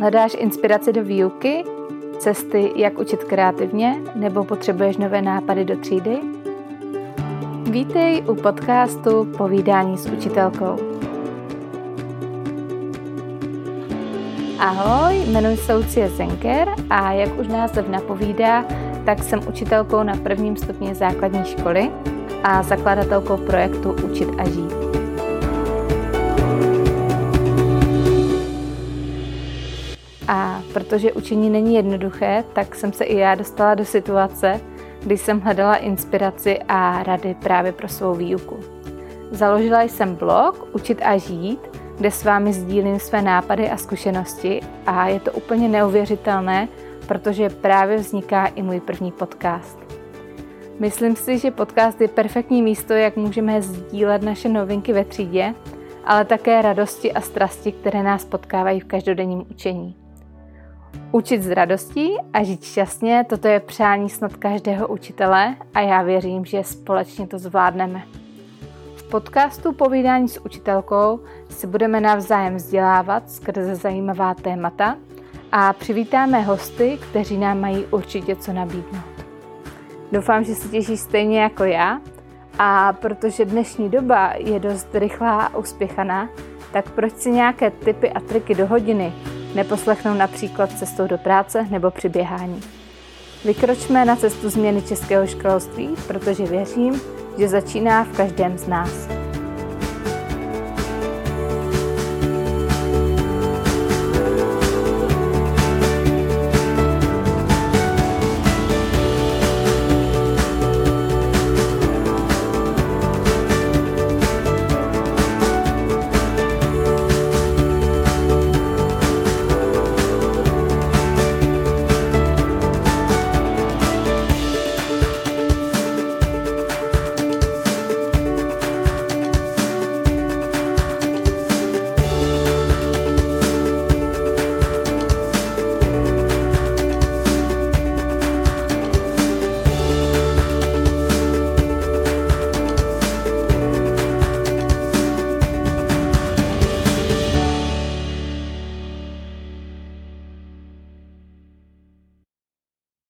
Hledáš inspiraci do výuky, cesty, jak učit kreativně, nebo potřebuješ nové nápady do třídy? Vítej u podcastu Povídání s učitelkou. Ahoj, jmenuji se Lucie Zenker a jak už název napovídá, tak jsem učitelkou na prvním stupni základní školy a zakladatelkou projektu Učit a žít. A protože učení není jednoduché, tak jsem se i já dostala do situace, kdy jsem hledala inspiraci a rady právě pro svou výuku. Založila jsem blog Učit a žít, kde s vámi sdílím své nápady a zkušenosti a je to úplně neuvěřitelné, protože právě vzniká i můj první podcast. Myslím si, že podcast je perfektní místo, jak můžeme sdílet naše novinky ve třídě, ale také radosti a strasti, které nás potkávají v každodenním učení. Učit s radostí a žít šťastně, toto je přání snad každého učitele a já věřím, že společně to zvládneme. V podcastu Povídání s učitelkou si budeme navzájem vzdělávat skrze zajímavá témata a přivítáme hosty, kteří nám mají určitě co nabídnout. Doufám, že se těší stejně jako já a protože dnešní doba je dost rychlá a uspěchaná, tak proč si nějaké typy a triky do hodiny neposlechnou například cestou do práce nebo při běhání. Vykročme na cestu změny českého školství, protože věřím, že začíná v každém z nás.